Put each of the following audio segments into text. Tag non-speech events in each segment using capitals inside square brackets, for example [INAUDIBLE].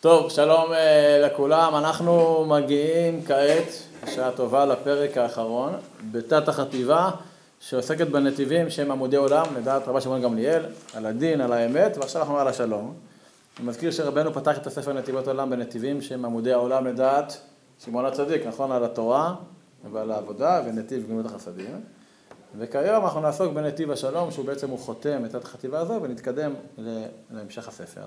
טוב, שלום אה, לכולם. אנחנו מגיעים כעת, בשעה טובה, לפרק האחרון, בתת החטיבה שעוסקת בנתיבים שהם עמודי עולם, לדעת רבה שמעון גמליאל, על הדין, על האמת, ועכשיו אנחנו על השלום. אני מזכיר שרבנו פתח את הספר נתיבות עולם בנתיבים שהם עמודי העולם לדעת שמעון הצדיק, נכון? על התורה ועל העבודה ונתיב גמילות החסדים. וכיום אנחנו נעסוק בנתיב השלום, שהוא בעצם הוא חותם את החטיבה הזו, ונתקדם להמשך הספר.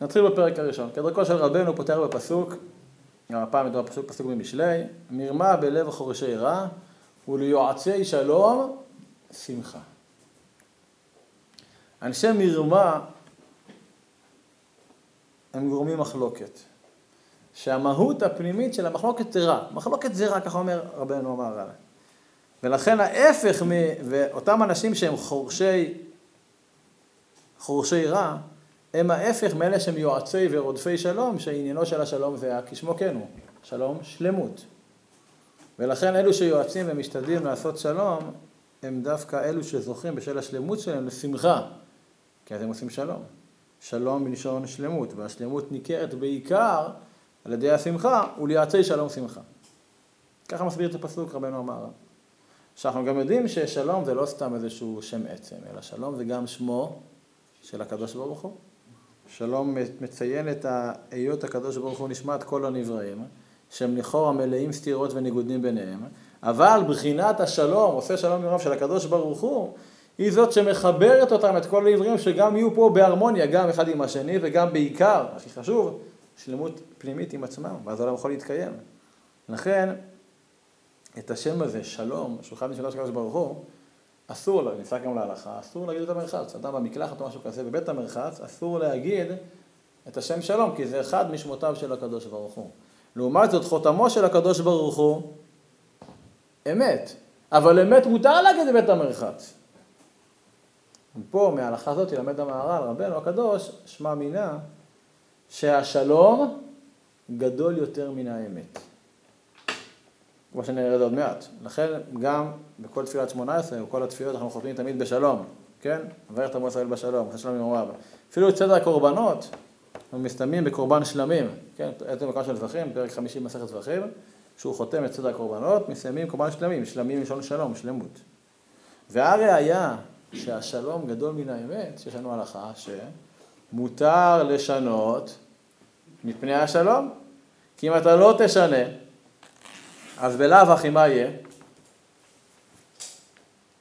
נתחיל בפרק הראשון. כדרכו של רבנו פותח בפסוק, גם הפעם מדובר פסוק, פסוק במשלי, מרמה בלב חורשי רע וליועצי שלום שמחה. אנשי מרמה הם גורמים מחלוקת. שהמהות הפנימית של המחלוקת זה רע. מחלוקת זה רע, ככה אומר רבנו אמר עליי. ולכן ההפך, מ... ואותם אנשים שהם חורשי, חורשי רע, הם ההפך מאלה שהם יועצי ורודפי שלום, שעניינו של השלום זה כשמו כן הוא, שלום שלמות. ולכן אלו שיועצים ומשתדלים לעשות שלום, הם דווקא אלו שזוכים בשל השלמות שלהם לשמחה, כי אז הם עושים שלום. שלום מלשון שלמות, והשלמות ניכרת בעיקר על ידי השמחה וליועצי שלום שמחה. ככה מסביר את הפסוק רבנו אמר. שאנחנו גם יודעים ששלום זה לא סתם איזשהו שם עצם, אלא שלום זה גם שמו של הקדוש ברוך הוא. שלום מציין את היות הקדוש ברוך הוא נשמת כל הנבראים, שהם לכאורה מלאים סתירות וניגודים ביניהם, אבל בחינת השלום, עושה שלום מרוב של הקדוש ברוך הוא, היא זאת שמחברת אותם, את כל העברים, שגם יהיו פה בהרמוניה, גם אחד עם השני, וגם בעיקר, הכי חשוב, שלמות פנימית עם עצמם, ואז העולם יכול להתקיים. לכן, את השם הזה, שלום, אחד משלוש הקדוש ברוך הוא, אסור, נפסק גם להלכה, אסור להגיד את המרחץ. אדם במקלחת או משהו כזה, בבית המרחץ, אסור להגיד את השם שלום, כי זה אחד משמותיו של הקדוש ברוך הוא. לעומת זאת, חותמו של הקדוש ברוך הוא, אמת. אבל אמת מותר להגיד בבית המרחץ. פה, מההלכה הזאת, ילמד המהר"ל, רבנו הקדוש, שמע מינה, שהשלום גדול יותר מן האמת. כמו שנראה עוד מעט. לכן גם בכל תפילת שמונה עשרה, או כל התפילות אנחנו חותמים תמיד בשלום, כן? מברך את ישראל בשלום, אחרי שלום ימוריו. אפילו את סדר הקורבנות, אנחנו מסתיימים בקורבן שלמים, כן? עצם מקום של זכרים, פרק חמישי מסכת זכרים, שהוא חותם את סדר הקורבנות, מסיימים קורבן שלמים, שלמים מלשון שלום, שלמות. והראיה שהשלום גדול מן האמת, שיש לנו הלכה שמותר לשנות מפני השלום. כי אם אתה לא תשנה, אז בלאו הכי מה יהיה?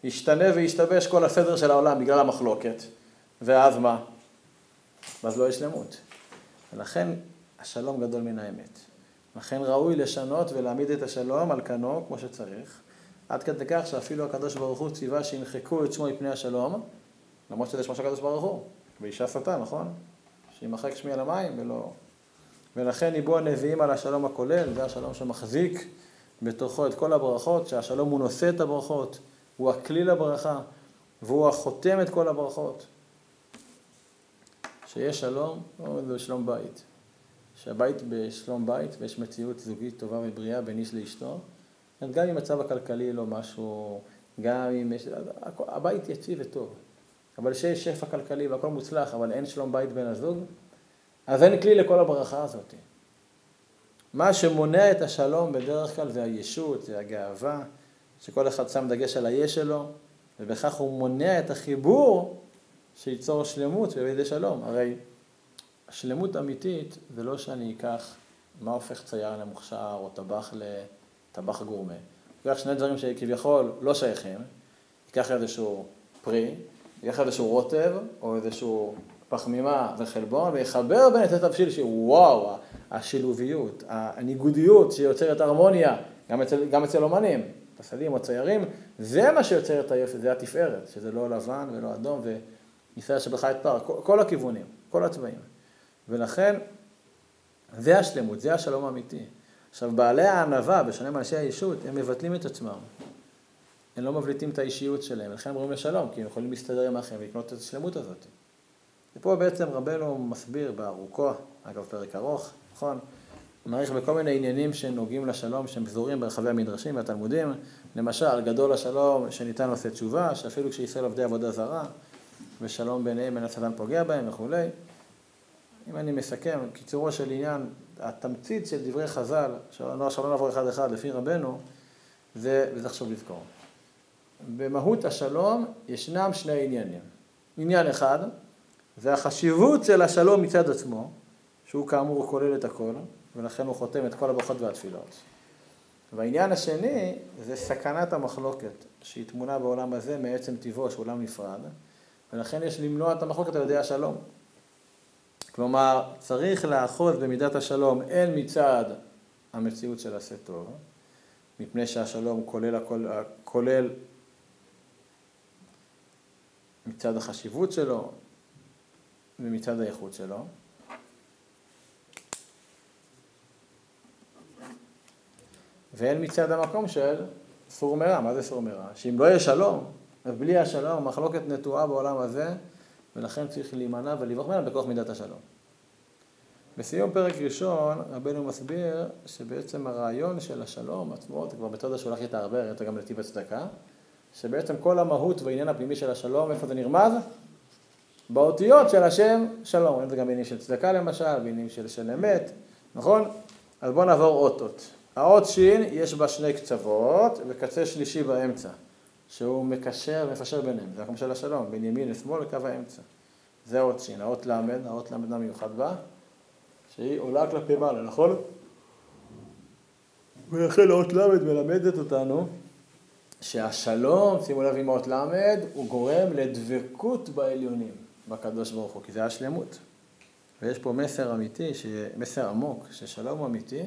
ישתנה וישתבש כל הסדר של העולם בגלל המחלוקת, ואז מה? ואז לא יש שלמות. ולכן השלום גדול מן האמת. לכן ראוי לשנות ולהעמיד את השלום על כנו כמו שצריך, עד כדי כך שאפילו הקדוש ברוך הוא ציווה שימחקו את שמו מפני השלום, למרות שזה שמו של הקדוש ברוך הוא, ואישה שטן, נכון? שימחק שמי על המים ולא... ולכן ניבאו הנביאים על השלום הכולל, זה השלום שמחזיק בתוכו את כל הברכות, שהשלום הוא נושא את הברכות, הוא הכלי לברכה, והוא החותם את כל הברכות. שיש שלום, לא זה שלום בית. שהבית בשלום בית ויש מציאות זוגית טובה ובריאה בין איש לאשתו, גם אם מצב הכלכלי לא משהו, גם אם יש... הבית יציב וטוב. אבל שיש שפע כלכלי והכל מוצלח, אבל אין שלום בית בין הזוג, אז אין כלי לכל הברכה הזאת. מה שמונע את השלום בדרך כלל זה הישות, זה הגאווה, שכל אחד שם דגש על היש שלו, ובכך הוא מונע את החיבור שייצור שלמות ולידי שלום. הרי שלמות אמיתית זה לא שאני אקח מה הופך צייר למוכשר או טבח לטבח גורמה. הוא ייקח שני דברים שכביכול לא שייכים, ייקח איזשהו פרי, ייקח איזשהו רוטב או איזשהו פחמימה וחלבון ויחבר בין את התבשיל שהוא וואו, השילוביות, הניגודיות שיוצרת הרמוניה, גם אצל, גם אצל אומנים, פסלים או ציירים, זה מה שיוצר את היופי, זה התפארת, שזה לא לבן ולא אדום וישראל שבך את פר, כל, כל הכיוונים, כל הצבעים. ולכן, זה השלמות, זה השלום האמיתי. עכשיו, בעלי הענווה, בשונה מאנשי הישות, הם מבטלים את עצמם. הם לא מבליטים את האישיות שלהם, ולכן הם רואים לשלום, כי הם יכולים להסתדר עם האחרים ולקנות את השלמות הזאת. ופה בעצם רבנו מסביר בארוכו, אגב פרק ארוך, נכון? הוא מעריך בכל מיני עניינים שנוגעים לשלום, שהם פזורים ברחבי המדרשים והתלמודים, למשל, גדול השלום שניתן לעשות תשובה, שאפילו כשישראל עובדי עבודה זרה, ושלום ביניהם אין השטן פוגע בהם וכולי. אם אני מסכם, קיצורו של עניין, התמצית של דברי חז"ל, עכשיו לא נעבור אחד אחד לפי רבנו, זה, וזה חשוב לזכור. במהות השלום ישנם שני עניינים. עניין אחד, זה החשיבות של השלום מצד עצמו, שהוא כאמור כולל את הכל, ולכן הוא חותם את כל הברכות והתפילות. והעניין השני זה סכנת המחלוקת, שהיא טמונה בעולם הזה מעצם טבעו, שהוא עולם נפרד, ולכן יש למנוע את המחלוקת על ידי השלום. כלומר, צריך לאחוז במידת השלום הן מצד המציאות של עשה טוב, מפני שהשלום כולל, הכל, כולל מצד החשיבות שלו ומצד האיכות שלו. והן מצד המקום של סור מרע. מה זה סור מרע? שאם לא יהיה שלום, ובלי השלום המחלוקת נטועה בעולם הזה, ולכן צריך להימנע ולברוח ממנה בכוח מידת השלום. בסיום פרק ראשון, רבנו מסביר שבעצם הרעיון של השלום עצמו, זה כבר מתודה שהולך הרבה, ראית גם נתיב הצדקה, שבעצם כל המהות והעניין הפנימי של השלום, איפה זה נרמז? באותיות של השם שלום. זה גם בעניינים של צדקה למשל, בעניינים של של אמת, נכון? אז בואו נעבור אות-אות. האות שין יש בה שני קצוות וקצה שלישי באמצע, שהוא מקשר ומפשר ביניהם. זה המקום של השלום, בין ימין לשמאל לקו האמצע. זה האות שין. האות למד, האות למד המיוחד בה, שהיא עולה כלפי מעלה, נכון? ולכן האות למד מלמדת אותנו שהשלום, שימו לב עם האות למד, הוא גורם לדבקות בעליונים, בקדוש ברוך הוא, כי זה השלמות. ויש פה מסר אמיתי, מסר עמוק, ששלום אמיתי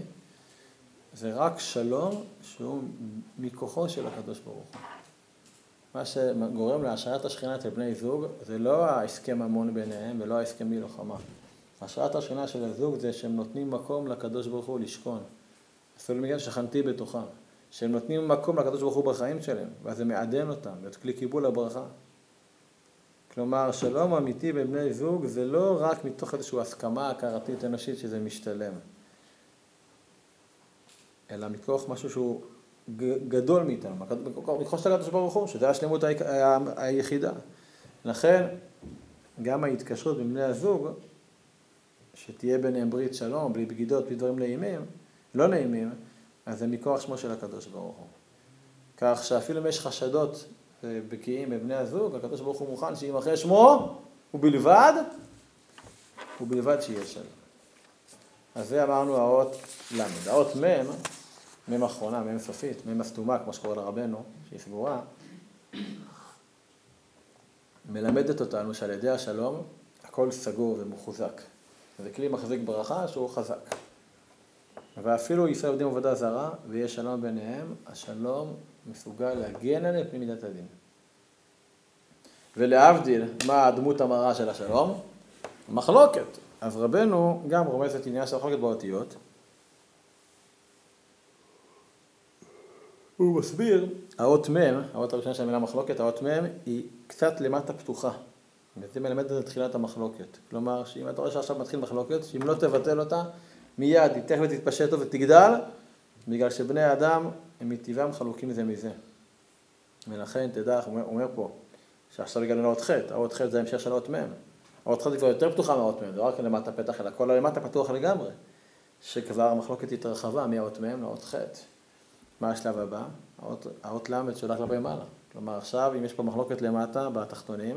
זה רק שלום שהוא מכוחו של הקדוש ברוך הוא. מה שגורם להשערת השכינה אצל בני זוג זה לא ההסכם המון ביניהם ולא ההסכם מלוחמה. השערת השכינה של הזוג זה שהם נותנים מקום לקדוש ברוך הוא לשכון. אפילו מגן שכנתי בתוכם. שהם נותנים מקום לקדוש ברוך הוא בחיים שלהם, ואז זה מעדן אותם, ואת כלי קיבול הברכה. כלומר, שלום אמיתי בין בני זוג זה לא רק מתוך איזושהי הסכמה הכרתית אנושית שזה משתלם. אלא מכוח משהו שהוא גדול מאיתנו, מכוח של הקדוש ברוך הוא, שזה השלמות היחידה. לכן, גם ההתקשרות בין בני הזוג, שתהיה ביניהם ברית שלום, בלי בגידות, בלי דברים נעימים, לא נעימים, אז זה מכוח שמו של הקדוש ברוך הוא. כך שאפילו אם יש חשדות אה, בקיאים בבני הזוג, הקדוש ברוך הוא מוכן שימחה שמו, ובלבד, ובלבד שיהיה שלום. אז זה אמרנו האות ל'. האות מ' מ' אחרונה, מ' סופית, מ' הסתומה, כמו שקורא לרבנו, שהיא סגורה, מלמדת אותנו שעל ידי השלום הכל סגור ומחוזק. זה כלי מחזיק ברכה שהוא חזק. ואפילו ישראל עובדים עבודה זרה ויש שלום ביניהם, השלום מסוגל להגן עליהם מפני מידת הדין. ולהבדיל, מה הדמות המרה של השלום? מחלוקת. אז רבנו גם רומז את עניין של מחלוקת באותיות. הוא מסביר, האות מ', האות הראשונה של המילה מחלוקת, האות מ' היא קצת למטה פתוחה. וזה מלמד את תחילת המחלוקת. כלומר, שאם אתה רואה שעכשיו מתחיל מחלוקת, שאם לא תבטל אותה, מיד היא תכף תתפשט ותגדל, בגלל שבני האדם הם מטבעם חלוקים זה מזה. ולכן תדע, הוא אומר, אומר פה, שעכשיו הגענו לאות ח', האות ח' זה המשך של האות מ'. האות ח' היא כבר יותר פתוחה מהאות מ', לא רק למטה פתח, אלא כל הלמטה פתוח לגמרי. שכבר המחלוקת התרחבה מהאות מ' לאות ח'. מה השלב הבא? האות, האות ל' שהולך כלפי מעלה. כלומר עכשיו אם יש פה מחלוקת למטה, בתחתונים,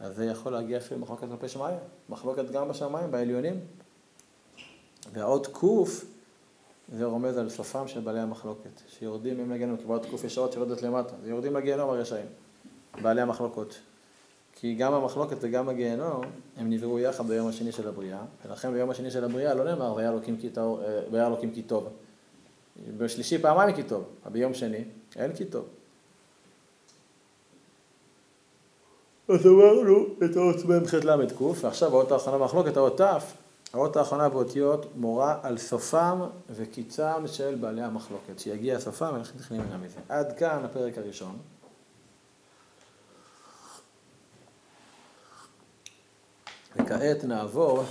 אז זה יכול להגיע אפילו מחלוקת כלפי שמיים. מחלוקת גם בשמיים, בעליונים. והאות ק' זה רומז על סופם של בעלי המחלוקת, שיורדים הם לגיהנום, כי באות ק' יש אות שיורדת למטה, זה יורדים לגיהנום הרשעים, בעלי המחלוקות. כי גם המחלוקת וגם הגיהנום, הם נבראו יחד ביום השני של הבריאה, ולכן ביום השני של הבריאה לא נאמר והיה אלוקים כי טוב. בשלישי פעמיים כי טוב, אבל ביום שני אין כי טוב. אז אמרנו את האות מ"ח ל"ק, ועכשיו האות האחרונה במחלוקת, האות ת', האות האחרונה באותיות מורה על סופם וקיצם של בעלי המחלוקת, שיגיע סופם ולכן צריך להימנע מזה. עד כאן הפרק הראשון. וכעת נעבור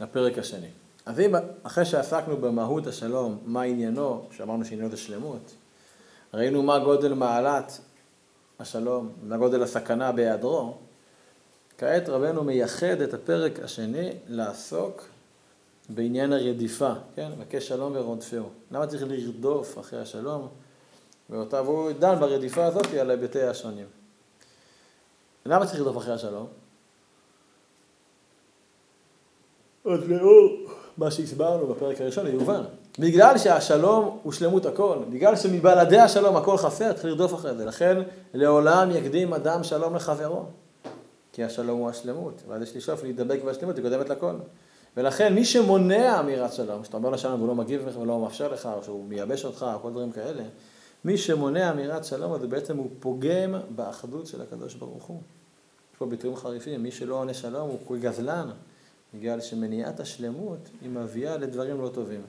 לפרק השני. אז אם אחרי שעסקנו במהות השלום, מה עניינו, שאמרנו שעניינו זה שלמות, ראינו מה גודל מעלת השלום, מה גודל הסכנה בהיעדרו, כעת רבנו מייחד את הפרק השני לעסוק בעניין הרדיפה, כן? מבקש שלום ורודפהו. למה צריך לרדוף אחרי השלום? ואותה, והוא דן ברדיפה הזאת על היבטיה השונים. למה צריך לרדוף אחרי השלום? עוד לאור מה שהסברנו בפרק הראשון, יובן. בגלל שהשלום הוא שלמות הכל, בגלל שמבלעדי השלום הכל חסר, צריך לרדוף אחרי זה. לכן לעולם יקדים אדם שלום לחברו. כי השלום הוא השלמות, ואז יש לשאוף להידבק בשלמות, היא קודמת לכל. ולכן מי שמונע אמירת שלום, שאתה אומר לשלום והוא לא מגיב לך ולא מאפשר לך, או שהוא מייבש אותך, או כל דברים כאלה, מי שמונע אמירת שלום, אז בעצם הוא פוגם באחדות של הקדוש ברוך הוא. יש פה ביטויים חריפים, מי שלא עונה שלום הוא גזלן, בגלל שמניעת השלמות היא מביאה לדברים לא טובים.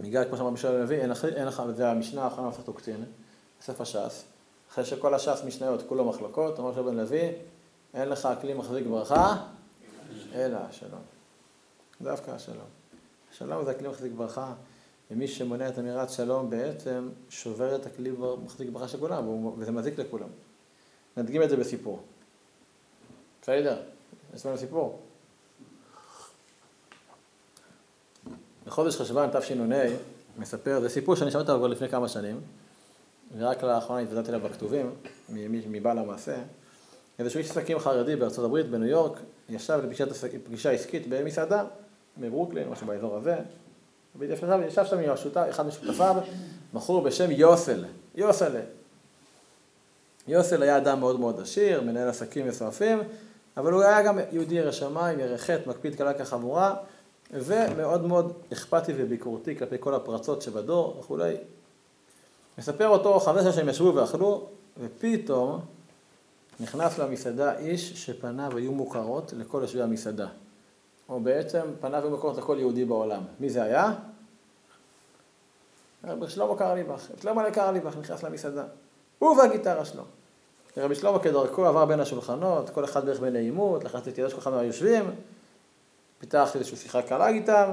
בגלל, כמו שאמר משל הנביא, אין, לך, וזה המשנה האחרונה במסכת אוקטין, ספר ש"ס, אחרי שכל הש"ס משניות כולו מחלוקות, אומר שבן לוי, אין לך כלי מחזיק ברכה, אלא השלום. דווקא השלום. השלום זה הכלי מחזיק ברכה, ומי שמונע את אמירת שלום בעצם שובר את הכלי מחזיק ברכה של כולם, וזה מזיק לכולם. נדגים את זה בסיפור. בסדר, יש לנו סיפור. בחודש חשוון תשנ"ה, מספר, זה סיפור שאני שמעתי כבר לפני כמה שנים, ורק לאחרונה התוודעתי אליו בכתובים, מבעל המעשה. איזשהו איש עסקים חרדי בארצות הברית, בניו יורק, ישב לפגישה עסקית במסעדה, בברוקלין, משהו באזור הזה. ישב, ישב שם עם השותף, אחד משותפיו, בחור בשם יוסל. יוסל. יוסל היה אדם מאוד מאוד עשיר, מנהל עסקים מסועפים, אבל הוא היה גם יהודי ירא שמיים, ירא חטא, מקפיד קלה כחמורה, ומאוד מאוד אכפתי וביקורתי כלפי כל הפרצות שבדור וכולי. מספר אותו שלו שהם ישבו ואכלו, ופתאום נכנס למסעדה איש שפניו היו מוכרות לכל יושבי המסעדה. או בעצם פניו היו מוכרות לכל יהודי בעולם. מי זה היה? רבי שלמה קרליבך. שלמה לקרליבך נכנס למסעדה. הוא והגיטרה שלו. רבי שלמה כדרכו עבר בין השולחנות, כל אחד בערך בנעימות, לחץ את ידו של כל אחד מהיושבים, פיתח איזושהי שיחה קלה איתם,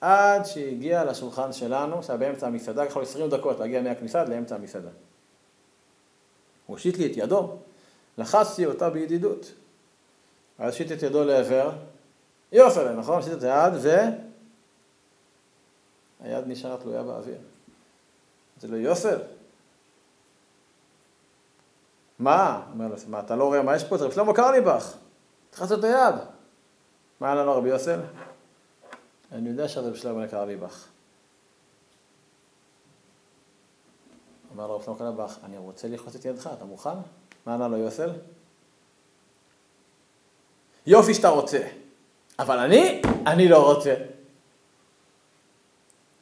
עד שהגיע לשולחן שלנו, שהיה באמצע המסעדה, יכול 20 דקות להגיע מהכניסה לאמצע המסעדה. הוא הושיט לי את ידו, לחצתי אותה בידידות. אז הושיט את ידו לעבר, יופי, נכון? הושיט את היד, ו... היד נשארה תלויה באוויר. זה לא יוסף. מה? אומר לו, מה, אתה לא רואה מה יש פה? זה רב שלמה קרליבך. תחץ את היד. מה ענה רבי יוסף? אני יודע שהרב שלמה קרליבך. אמר לו רב שלמה קרליבך, אני רוצה ללחוץ את ידך, אתה מוכן? מה ענה לו יוסף? יופי שאתה רוצה, אבל אני, אני לא רוצה.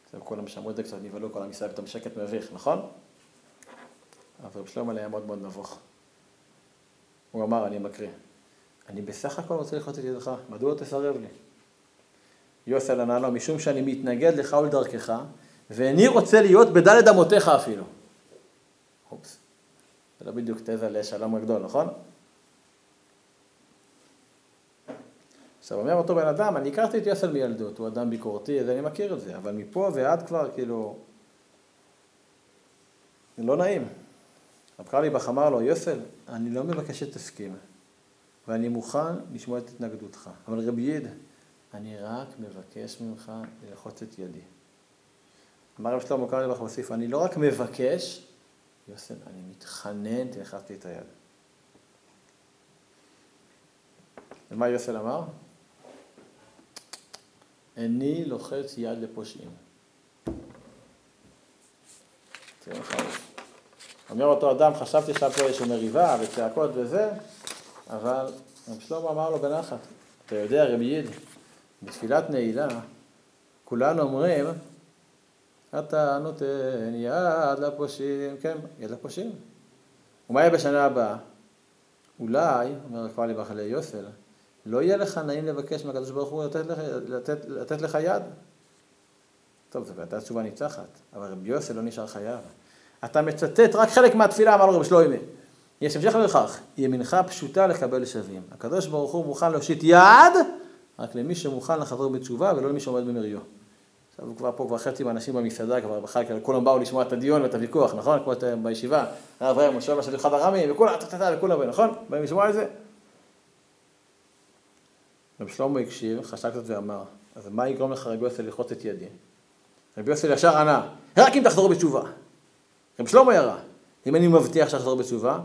עכשיו כולם שמעו את זה קצת, נבהלו כל עם ישראל פתאום שקט מביך, נכון? אבל רב שלמה היה מאוד מאוד נבוך. הוא אמר, אני מקריא, אני בסך הכל רוצה ללחוץ את ידך, מדוע תסרב לי? יוסל ענה לו, משום שאני מתנגד לך ולדרכך, ואיני רוצה להיות בדלת אמותיך אפילו. אופס, זה לא בדיוק תזה לשלום הגדול, נכון? עכשיו אומר אותו בן אדם, אני הכרתי את יוסל מילדות, הוא אדם ביקורתי, אז אני מכיר את זה, אבל מפה ועד כבר כאילו, לא נעים. רב קרליבך אמר לו, יוסל, אני לא מבקש שתסכים, ואני מוכן לשמוע את התנגדותך, אבל רבי ידע, אני רק מבקש ממך ללחוץ את ידי. אמר רב שלמה קרליבך מוסיף, אני לא רק מבקש, יוסל, אני מתחנן, תלחץ לי את היד. ומה יוסל אמר? איני לוחץ יד לפושעים. אומר אותו אדם, חשבתי שהיה פה איזושהי מריבה וצעקות וזה, אבל רב שלמה אמר לו בנחת, אתה יודע רבי יד, בתפילת נעילה כולנו אומרים, אתה נותן יד לפושעים, כן, יד לפושעים. ומה יהיה בשנה הבאה? אולי, אומר כבר לי בחלי יוסל, לא יהיה לך נעים לבקש מהקדוש ברוך הוא לתת לך, לתת, לתת לך יד. טוב, זו הייתה תשובה ניצחת, אבל רבי יוסל לא נשאר חייב. אתה מצטט רק חלק מהתפילה, אמר לו רבי שלוימי. יש המשך לכך, ימינך פשוטה לקבל שווים. הקדוש ברוך הוא מוכן להושיט יד, רק למי שמוכן לחזור בתשובה ולא למי שעומד במריו. עכשיו כבר פה כבר חצי מהאנשים במסעדה, כבר בכלל כולם באו לשמוע את הדיון ואת הוויכוח, נכון? כמו בישיבה, הרב ראם, משה בשביל אחד הרמים, וכולם, וכולם, נכון? באים לשמוע את זה? רב שלמה הקשיב, חשב קצת ואמר, אז מה יגרום לך רבי יוסי ללחוץ את ידי? רבי יוסי ישר ענה, רק אם תחזור בתשובה. רב שלמה ירה, אם אני מבטיח שתחזור בתשובה,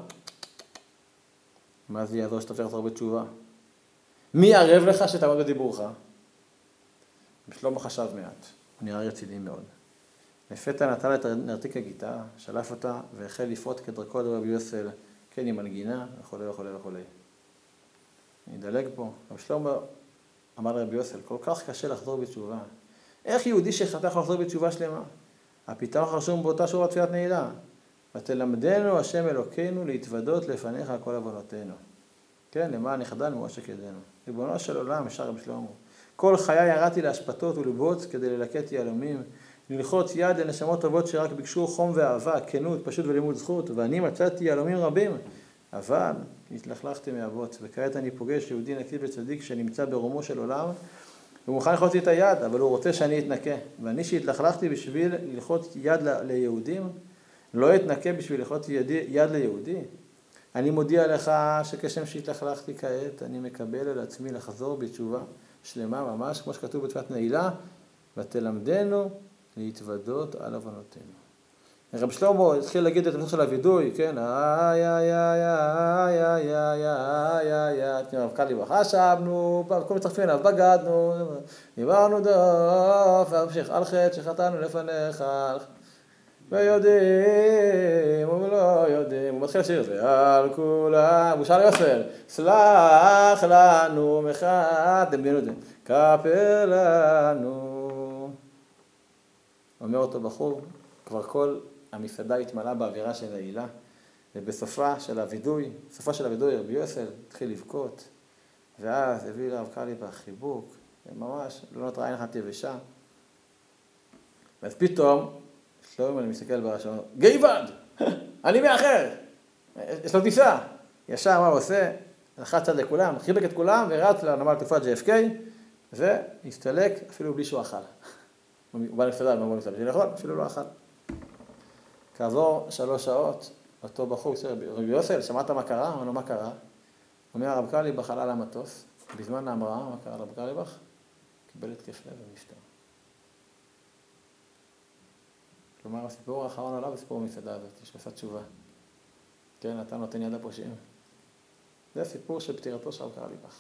מה זה יעזור שאתה תחזור בתשובה? מי ערב לך שתעמוד בדיבורך? שלמה חשב מעט, הוא נראה רציני מאוד. לפתע נטל את נרתיק הגיטרה, שלף אותה והחל לפרוט כדרכו לרבי יוסל, כן עם מנגינה וכולי וכולי וכולי. אני אדלג פה, רב שלמה אמר לרבי יוסל, כל כך קשה לחזור בתשובה. איך יהודי שחטא יכול לחזור בתשובה שלמה? הפתרון רשום באותה שורה תפילת נעילה. ותלמדנו השם אלוקינו להתוודות לפניך כל עוונותינו. כן, למען יחדלנו עושק ידינו. ריבונו של עולם, שר רבי שלמה. כל חיי ירדתי להשפתות ולבוץ כדי ללקט יהלומים, ללחוץ יד לנשמות טובות שרק ביקשו חום ואהבה, כנות, פשוט ולימוד זכות, ואני מצאתי יהלומים רבים, אבל התלכלכתי מאבות, וכעת אני פוגש יהודי נקי וצדיק שנמצא ברומו של עולם, הוא מוכן ללחוץ לי את היד, אבל הוא רוצה שאני אתנקה. ואני שהתלכלכתי בשביל ללחוץ יד ליהודים, לא אתנקה בשביל ללחוץ יד, יד ליהודי. אני מודיע לך שכשם שהתלכלכתי כעת, אני מקבל על עצמי לחזור בתשובה שלמה ממש, כמו שכתוב בתפילת נעילה, ותלמדנו להתוודות על עוונותינו. רב שלמה התחיל להגיד את הנושא של הווידוי, כן, איי איי איי איי איי איי איי איי איי, רב קליבך חשבנו, כל מצטרפים אליו, בגדנו, דיברנו דוף, והמשיך על חטא שחטאנו לפניך, ויודעים ולא יודעים, הוא מתחיל לשיר את זה, על כולם, הוא שאל יוסר, סלח לנו מחד, דמיינו את זה, כפר לנו. אומר אותו בחור, כבר כל המסעדה התמלאה באווירה של העילה, ובסופה של הווידוי, בסופה של הווידוי רבי יוסף התחיל לבכות, ואז הביא לרב קרליבך חיבוק, וממש לא נותרה עין אחת יבשה. ואז פתאום, שלום, אני מסתכל ברשום, גייבד, [LAUGHS] אני מאחר, יש לו טיסה. ישר מה הוא עושה? לחץ צד לכולם, חיבק את כולם ורץ לנמל תקופת JFK, והסתלק אפילו בלי שהוא אכל. [LAUGHS] הוא בא למסעדה, לא בא למסעדה, בשביל לאכול, אפילו לא אכל. כעבור שלוש שעות, אותו בחור, רבי יוסל, שמעת מה קרה? אמר לו, מה קרה? אומר הרב קרליבך עלה למטוס, בזמן ההמראה, מה קרה לרב קרליבך? קיבל התקף לב ונפטר. כלומר, הסיפור האחרון עליו זה סיפור המסעדה הזאת, שעשה תשובה. כן, אתה נותן יד לפושעים. זה הסיפור של פטירתו של קרליבך.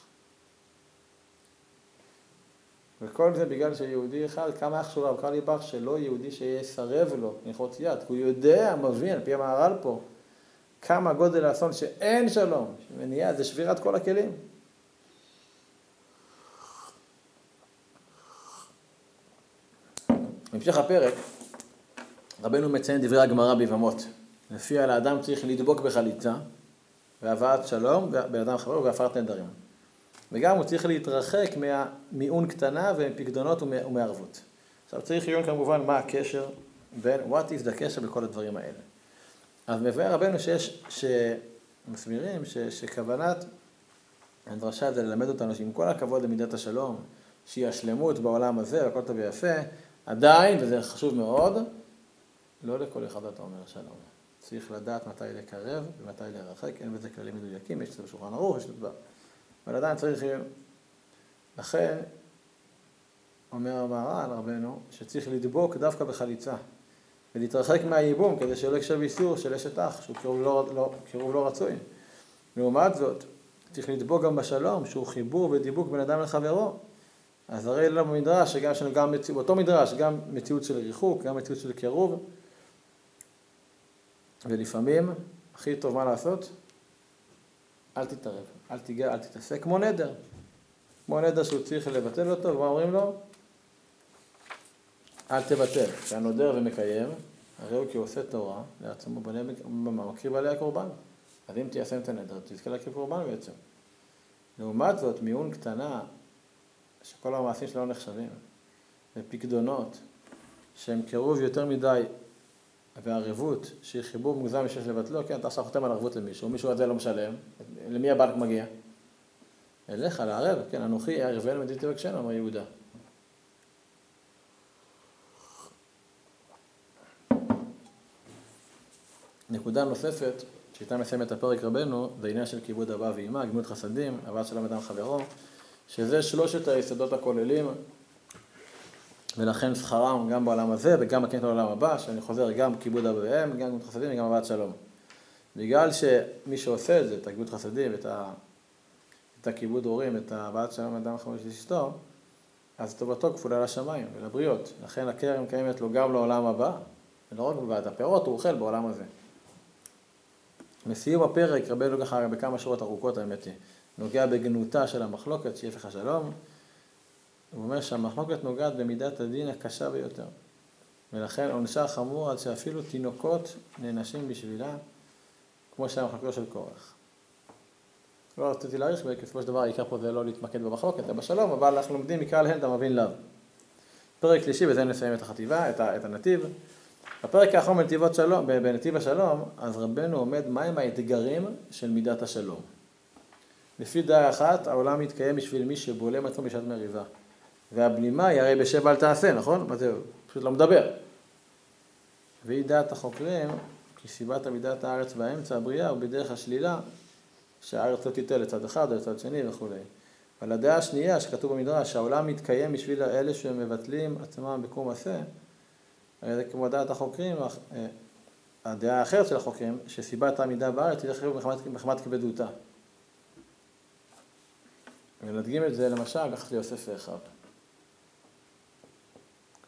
וכל זה בגלל שיהודי אחד, כמה חשוב הרב קרליבך שלא יהודי שיסרב לו ללחוץ יד, הוא יודע, מבין, על פי המהר"ל פה, כמה גודל האסון שאין שלום, שמניעה זה שבירת כל הכלים. בהמשך הפרק, רבנו מציין דברי הגמרא ביבמות, לפיה לאדם צריך לדבוק בחליצה, והבאת שלום, בן אדם חברו והפרת נדרים. וגם הוא צריך להתרחק מהמיעון קטנה ומפקדונות ומערבות. עכשיו צריך עיון כמובן מה הקשר בין, what is the הקשר בכל הדברים האלה. אז מביא רבנו שיש, שמסבירים ש, שכוונת הדרשה זה ללמד אותנו שעם כל הכבוד למידת השלום, שהיא השלמות בעולם הזה והכל טוב ויפה, עדיין, וזה חשוב מאוד, לא לכל אחד אתה אומר שלום. צריך לדעת מתי לקרב ומתי להרחק, אין בזה כללים מדויקים, יש את זה בשולחן ערוך, יש את זה אבל עדיין צריך... לכן, אומר המהר"ל, רבנו, שצריך לדבוק דווקא בחליצה, ולהתרחק מהייבום כדי שלא יקשר באיסור של אשת אח, שהוא קירוב לא, לא, קירוב לא רצוי. לעומת זאת, צריך לדבוק גם בשלום, שהוא חיבור ודיבוק בין אדם לחברו. אז הרי לא במדרש, שגם יש לנו גם מציאות, באותו מדרש, גם מציאות של ריחוק, גם מציאות של קירוב, ולפעמים, הכי טוב מה לעשות? אל תתערב. אל תיגע, אל תתעסק, כמו נדר. כמו נדר שהוא צריך לבטל אותו, ומה אומרים לו? אל תבטל. שהנודר ומקיים, הרי הוא כי הוא עושה תורה, לעצמו בנה, מקריב עליה קורבן. אז אם תיישם את הנדר, תזכה להקריב קורבן בעצם. לעומת זאת, מיעון קטנה, שכל המעשים שלו לא נחשבים, ופקדונות, שהם קירוב יותר מדי, וערבות, שהיא חיבור מוגזם שיש לבטלו, כן, אתה עכשיו חותם על ערבות למישהו, מישהו הזה לא משלם, למי הבנק מגיע? אליך, לערב, כן, אנוכי אערבנו מדידי תבקשנו, אמר יהודה. נקודה נוספת, שאיתה מסיים את הפרק רבנו, זה עניין של כיבוד אבא ואמא, גמילות חסדים, אהבת שלום אדם חברו, שזה שלושת היסודות הכוללים, ולכן שכרם גם בעולם הזה וגם בכנסת לעולם הבא, שאני חוזר גם כיבוד אביהם, גם כיבוד חסדים וגם הבאת שלום. בגלל שמי שעושה את זה, את הכיבוד חסדים, את, ה... את הכיבוד הורים, את הבאת שלום לאדם החמש לאשתו, אז טובתו כפולה לשמיים ולבריות. לכן הכרם קיימת לו גם לעולם הבא, ולא רק בבעד הפירות, הוא אוכל בעולם הזה. לסיום הפרק, רבנו ככה בכמה שורות ארוכות האמת היא, נוגע בגנותה של המחלוקת, שיהיה לך שלום. הוא אומר שהמחלוקת נוגעת במידת הדין הקשה ביותר. ולכן עונשה חמור עד שאפילו תינוקות נענשים בשבילה, כמו שהיה מחלוקתו של קורח. לא רציתי להאריך, בסופו של דבר העיקר פה זה לא להתמקד במחלוקת, אלא בשלום, אבל אנחנו לומדים מקרא להן אתה מבין לאו. פרק שלישי, בזה נסיים את החטיבה, את, את הנתיב. בפרק האחרון בנתיבות שלום, בנתיב השלום, אז רבנו עומד מהם האתגרים של מידת השלום. לפי דעה אחת, העולם מתקיים בשביל מי שבולם עצמו בשעת מריבה. והבלימה היא הרי בשבע אל תעשה, נכון? מה זה, פשוט לא מדבר. והיא דעת החוקרים, כי סיבת עמידת הארץ באמצע הבריאה הוא בדרך השלילה, שהארץ לא תיתן לצד אחד או לצד שני וכולי. אבל הדעה השנייה שכתוב במדרש, שהעולם מתקיים בשביל אלה שמבטלים עצמם בקום עשה, הרי זה כמו דעת החוקרים, אה, הדעה האחרת של החוקרים, שסיבת העמידה בארץ היא דרך מחמת כבדותה. ונדגים את זה למשל ביחס ליוסף ואחיו.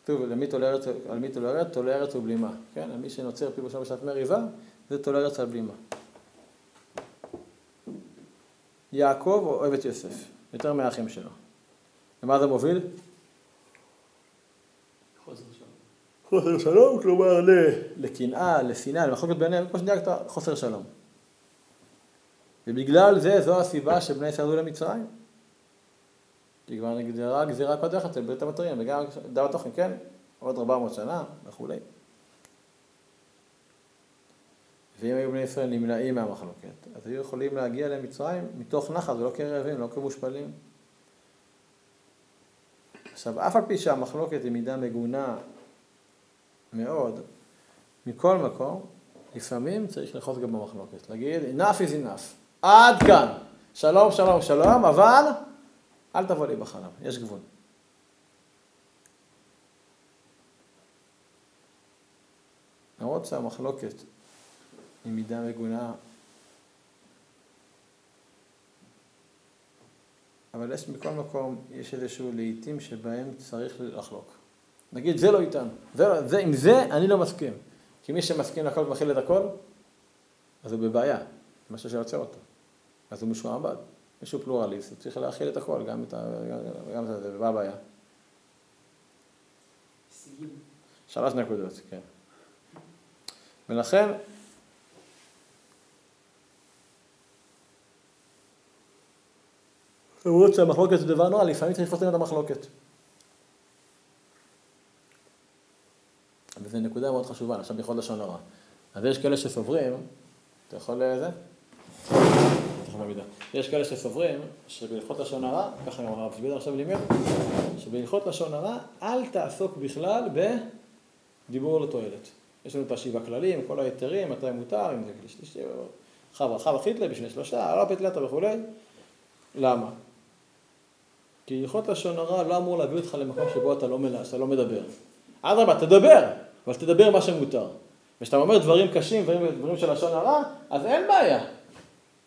כתוב, למי תולרת, על מי תולרת? תולרת ובלימה. כן? על מי שנוצר פי בשם בשעת מריבה, זה תולרת על בלימה. יעקב אוהב את יוסף, יותר מהאחים שלו. למה זה מוביל? חוסר שלום, כלומר לקנאה, לשנאה, למחלוקת ביניהם, כמו שדייקת, חוסר שלום. ובגלל זה, זו הסיבה שבני ישראל ירדו למצרים. כי כבר נגדרה גזירה קודחת אצל בית המטרים, וגם דם התוכן, כן, עוד 400 שנה וכולי. ואם היו בני ישראל נמנעים מהמחלוקת, אז היו יכולים להגיע למצרים מתוך נחת ולא כרעבים, לא כמושפלים. עכשיו, אף על פי שהמחלוקת היא מידה מגונה מאוד, מכל מקום, לפעמים צריך לאחוז גם במחלוקת, להגיד enough is enough, עד כאן, שלום, שלום, שלום, אבל אל תבוא לי בחלב, יש גבול. למרות שהמחלוקת היא מידה מגונה, אבל יש מכל מקום, יש איזשהו לעיתים שבהם צריך לחלוק. נגיד, זה לא איתנו, זה, זה, עם זה אני לא מסכים. כי מי שמסכים לכל ומכיל את הכל, אז הוא בבעיה, משהו שיוצר אותו. אז הוא משועבד. מישהו פלורליסט, צריך להכיל את הכל, גם את ה... גם את זה, ומה הבעיה? שלוש נקודות, כן. ולכן, למרות שהמחלוקת זה דבר נורא, לפעמים צריך לפרסם את המחלוקת. וזו נקודה מאוד חשובה, עכשיו בכל לשון הרע. אז יש כאלה שסוברים, אתה יכול לזה? יש כאלה שסוברים שבהלכות לשון הרע, ככה גם הרב שבידר עכשיו לימד, שבהלכות לשון הרע אל תעסוק בכלל בדיבור לתועלת. יש לנו את השבעה כללים, כל ההיתרים, מתי מותר, אם זה כלי שלישי, חווה, חווה חיתלה בשביל שלושה, לא פתלתה וכולי. למה? כי הלכות לשון הרע לא אמור להביא אותך למקום שבו אתה לא, מלא, אתה לא מדבר. אדרבה, תדבר, אבל תדבר מה שמותר. וכשאתה אומר דברים קשים, דברים, דברים של לשון הרע, אז אין בעיה.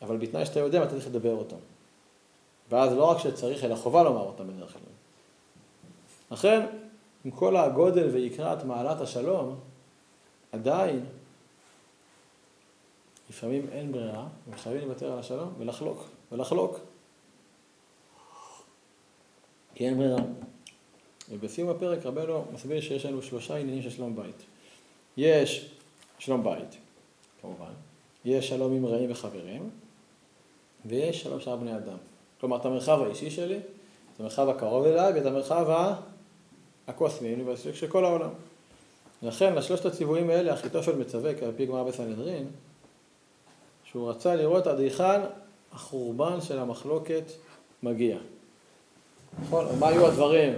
אבל בתנאי שאתה יודע מתי צריך לדבר אותם. ואז לא רק שצריך, אלא חובה לומר אותם בדרך כלל. לכן, עם כל הגודל ויקרת מעלת השלום, עדיין, לפעמים אין ברירה, וחייבים לוותר על השלום ולחלוק, ולחלוק. כי אין ברירה. ובסיום הפרק רבנו מסביר שיש לנו שלושה עניינים של שלום בית. יש שלום בית, כמובן, יש שלום עם רעים וחברים, ויש שלום שאר בני אדם. כלומר, את המרחב האישי שלי, את המרחב הקרוב אליי ואת המרחב הקוסמי, של כל העולם. לכן, לשלושת הציוויים האלה, אחיתופל מצווה, על פי גמרא בסנהדרין, שהוא רצה לראות עד היכן החורבן של המחלוקת מגיע. נכון? מה היו הדברים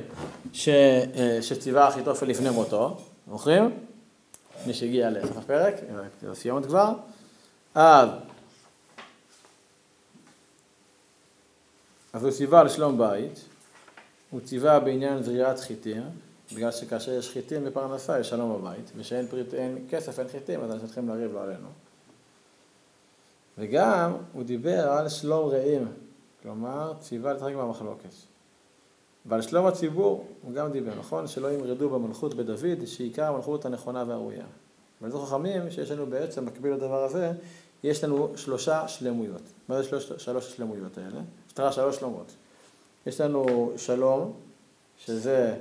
ש, אה, שציווה אחיתופל לפני מותו? זוכרים? מי שהגיע לסוף הפרק, סיומת כבר. אז אז הוא ציווה על שלום בית, הוא ציווה בעניין זריעת חיטים, בגלל שכאשר יש חיטים בפרנסה יש שלום בבית, ושאין פריט, אין כסף, אין חיטים, אז אנשים צריכים לריב לא עלינו. וגם הוא דיבר על שלום רעים, כלומר ציווה להתחלק במחלוקת. ועל שלום הציבור הוא גם דיבר, נכון? שלא ימרדו במלכות בדוד, שעיקר המלכות הנכונה והראויה. וזו חכמים שיש לנו בעצם, מקביל לדבר הזה, יש לנו שלושה שלמויות. מה זה שלוש, שלוש השלמויות האלה? סליחה, שלוש שלומות. יש לנו שלום, שזה,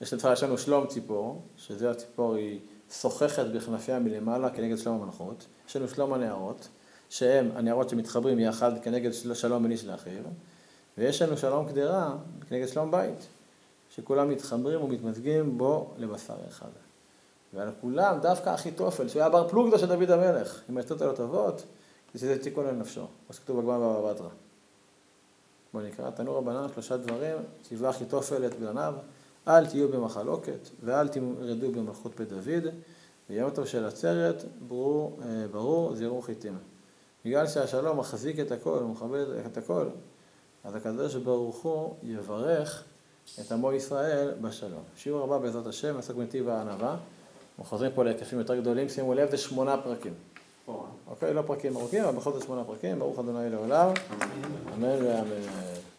יש לנו שלום ציפור, שזה הציפור היא שוחחת בכנפיה מלמעלה כנגד שלום המלכות. יש לנו שלום הנערות, שהם הנערות שמתחברים יחד כנגד שלום בין איש לאחר. ויש לנו שלום קדרה כנגד שלום בית, שכולם מתחברים ומתמזגים בו לבשר אחד. ועל כולם דווקא אחיתופל, שהוא היה בר פלוגתא של דוד המלך, עם העצות הלא טובות, זה תיקון על נפשו, כמו שכתוב בגמרא בבא בתרא. בואו נקרא, תנו רבנן שלושה דברים, ציווה אחיתופל את בלניו, אל תהיו במחלוקת ואל תמרדו במלכות בית דוד, ויום טוב של עצרת, ברור, אה, ברור זירו חיטים. בגלל שהשלום מחזיק את הכל, מכבד את הכל, אז הקדוש ברוך הוא יברך את עמו ישראל בשלום. שיעור הבא בעזרת השם, עסק בנתיב הענווה. אנחנו חוזרים פה להיקפים יותר גדולים, שימו לב, זה שמונה פרקים. אוקיי, לא פרקים ארוכים, אבל בכל זאת שמונה פרקים, ברוך אדוני לעולם. אמן ואמן.